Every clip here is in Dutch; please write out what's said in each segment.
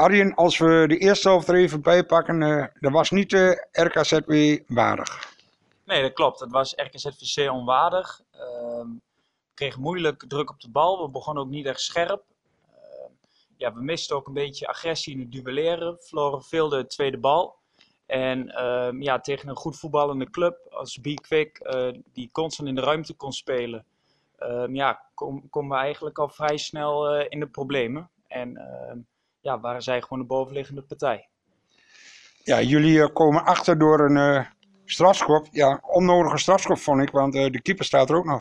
Arjen, als we de eerste helft er even bij pakken, eh dat was niet de RKZW waardig. Nee, dat klopt. Het was RKZVC onwaardig. Ehm, we kregen moeilijk druk op de bal. We begonnen ook niet echt scherp. Ehm, ja, we misten ook een beetje agressie in het duelleren. Verloren veel de tweede bal. En ehm, ja, tegen een goed voetballende club als Be Quick, eh, die constant in de ruimte kon spelen, ehm, ja, kom- komen we eigenlijk al vrij snel eh, in de problemen. En ehm, ja, waren zij gewoon de bovenliggende partij. Ja, jullie eh, komen achter door een eh strafschop. Ja, onnodige strafschop vond ik, want eh, de keeper staat er ook nog.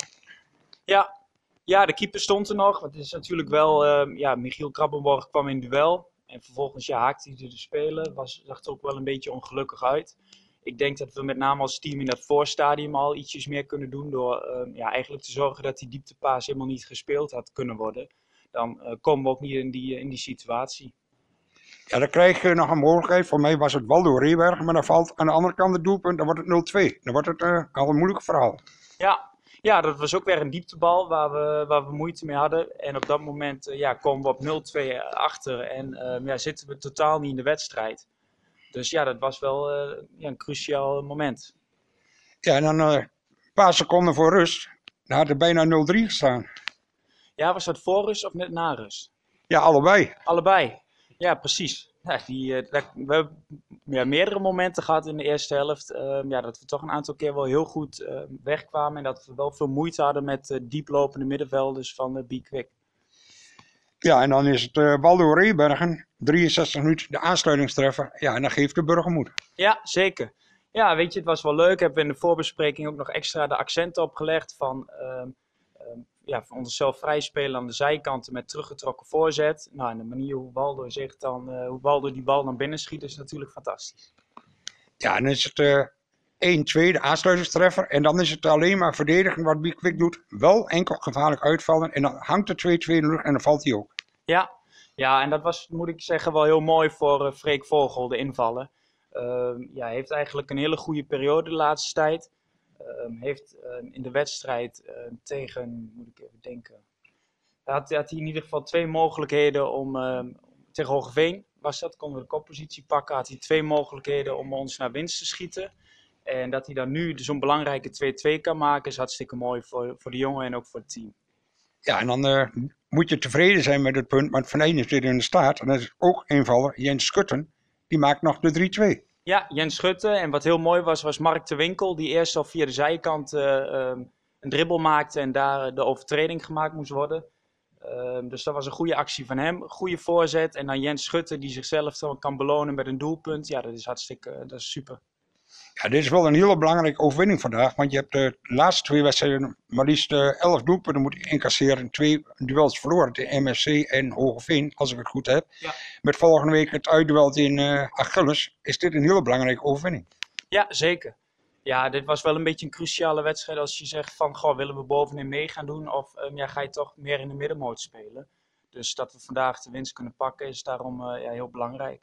Ja, ja, de keeper stond er nog. Het is natuurlijk wel, ehm, ja, Michiel Krabbenborg kwam in duel. En vervolgens ja, haakte hij de spelen. Was, zag er ook wel een beetje ongelukkig uit. Ik denk dat we met name als team in dat voorstadium al ietsjes meer kunnen doen. Door ehm, ja, eigenlijk te zorgen dat die dieptepaas helemaal niet gespeeld had kunnen worden. Dan eh, komen we ook niet in die, in die situatie. Ja, dan krijg je nog een mogelijkheid. Voor mij was het Waldo Reeberg, maar dan valt aan de andere kant het doelpunt. Dan wordt het 0-2. Dan wordt het eh, al een moeilijk verhaal. Ja, ja, dat was ook weer een dieptebal waar we, waar we moeite mee hadden. En op dat moment eh, ja, komen we op 0-2 achter en ehm, ja, zitten we totaal niet in de wedstrijd. Dus ja, dat was wel eh, ja, een cruciaal moment. Ja, en dan eh, een paar seconden voor rust. Dan had er bijna 0-3 gestaan. Ja, was dat voor rust of net na rust? Ja, allebei. Allebei. Ja, precies. Ja, die, eh, we hebben ja, meerdere momenten gehad in de eerste helft. ehm, ja, dat we toch een aantal keer wel heel goed eh, wegkwamen. En dat we wel veel moeite hadden met eh, dieplopende middenvelders van de Be Quick. Ja, en dan is het eh, Waldo Reebergen, 63 minuten, de aansluitingstreffer. Ja, en dan geeft de burger moed. Ja, zeker. Ja, weet je, het was wel leuk. Hebben we in de voorbespreking ook nog extra de accenten opgelegd van ehm, ehm, ja, van onszelf vrij spelen aan de zijkanten met teruggetrokken voorzet. Nou, en de manier hoe Waldo zich dan, eh, hoe Waldo die bal naar binnen schiet is natuurlijk fantastisch. Ja, en dan is het eh 1-2, de aansluitingstreffer. En dan is het alleen maar verdedigen wat Bikwik doet. Wel enkel gevaarlijk uitvallen. En dan hangt de 2-2 in de lucht en dan valt hij ook. Ja, ja, en dat was, moet ik zeggen, wel heel mooi voor eh, Freek Vogel, de invallen. Ehm, ja, hij heeft eigenlijk een hele goede periode de laatste tijd. Ehm, heeft ehm, in de wedstrijd ehm, tegen, moet ik even denken, had, had hij in ieder geval twee mogelijkheden om, tegen Hogeveen was dat, konden we de koppositie pakken, had hij twee mogelijkheden om ons naar winst te schieten. En dat hij dan nu zo'n belangrijke 2-2 kan maken, is hartstikke mooi voor, voor de jongen en ook voor het team. Ja, en dan eh, moet je tevreden zijn met het punt. Want Van Eijden zit in de staat. En dat is ook invaller, Jens Schutten. Die maakt nog de 3-2. Ja, Jens Schutte. En wat heel mooi was, was Mark de Winkel, die eerst al via de zijkant eh, ehm, een dribbel maakte en daar de overtreding gemaakt moest worden. Ehm, dus dat was een goede actie van hem. Goede voorzet. En dan Jens Schutte, die zichzelf kan belonen met een doelpunt. Ja, dat is hartstikke, eh, dat is super. Ja, dit is wel een hele belangrijke overwinning vandaag. Want je hebt de laatste twee wedstrijden maar liefst eh, 11 doelpunten moeten incasseren. Twee duels verloren, de MSC en Hogeveen, als ik het goed heb. Ja. Met volgende week het uitduel in eh Achilles. Is dit een hele belangrijke overwinning. Ja, zeker. Ja, dit was wel een beetje een cruciale wedstrijd als je zegt van, goh, willen we bovenin mee gaan doen? Of ehm, ja, ga je toch meer in de middenmoot spelen? Dus dat we vandaag de winst kunnen pakken is daarom eh, ja, heel belangrijk.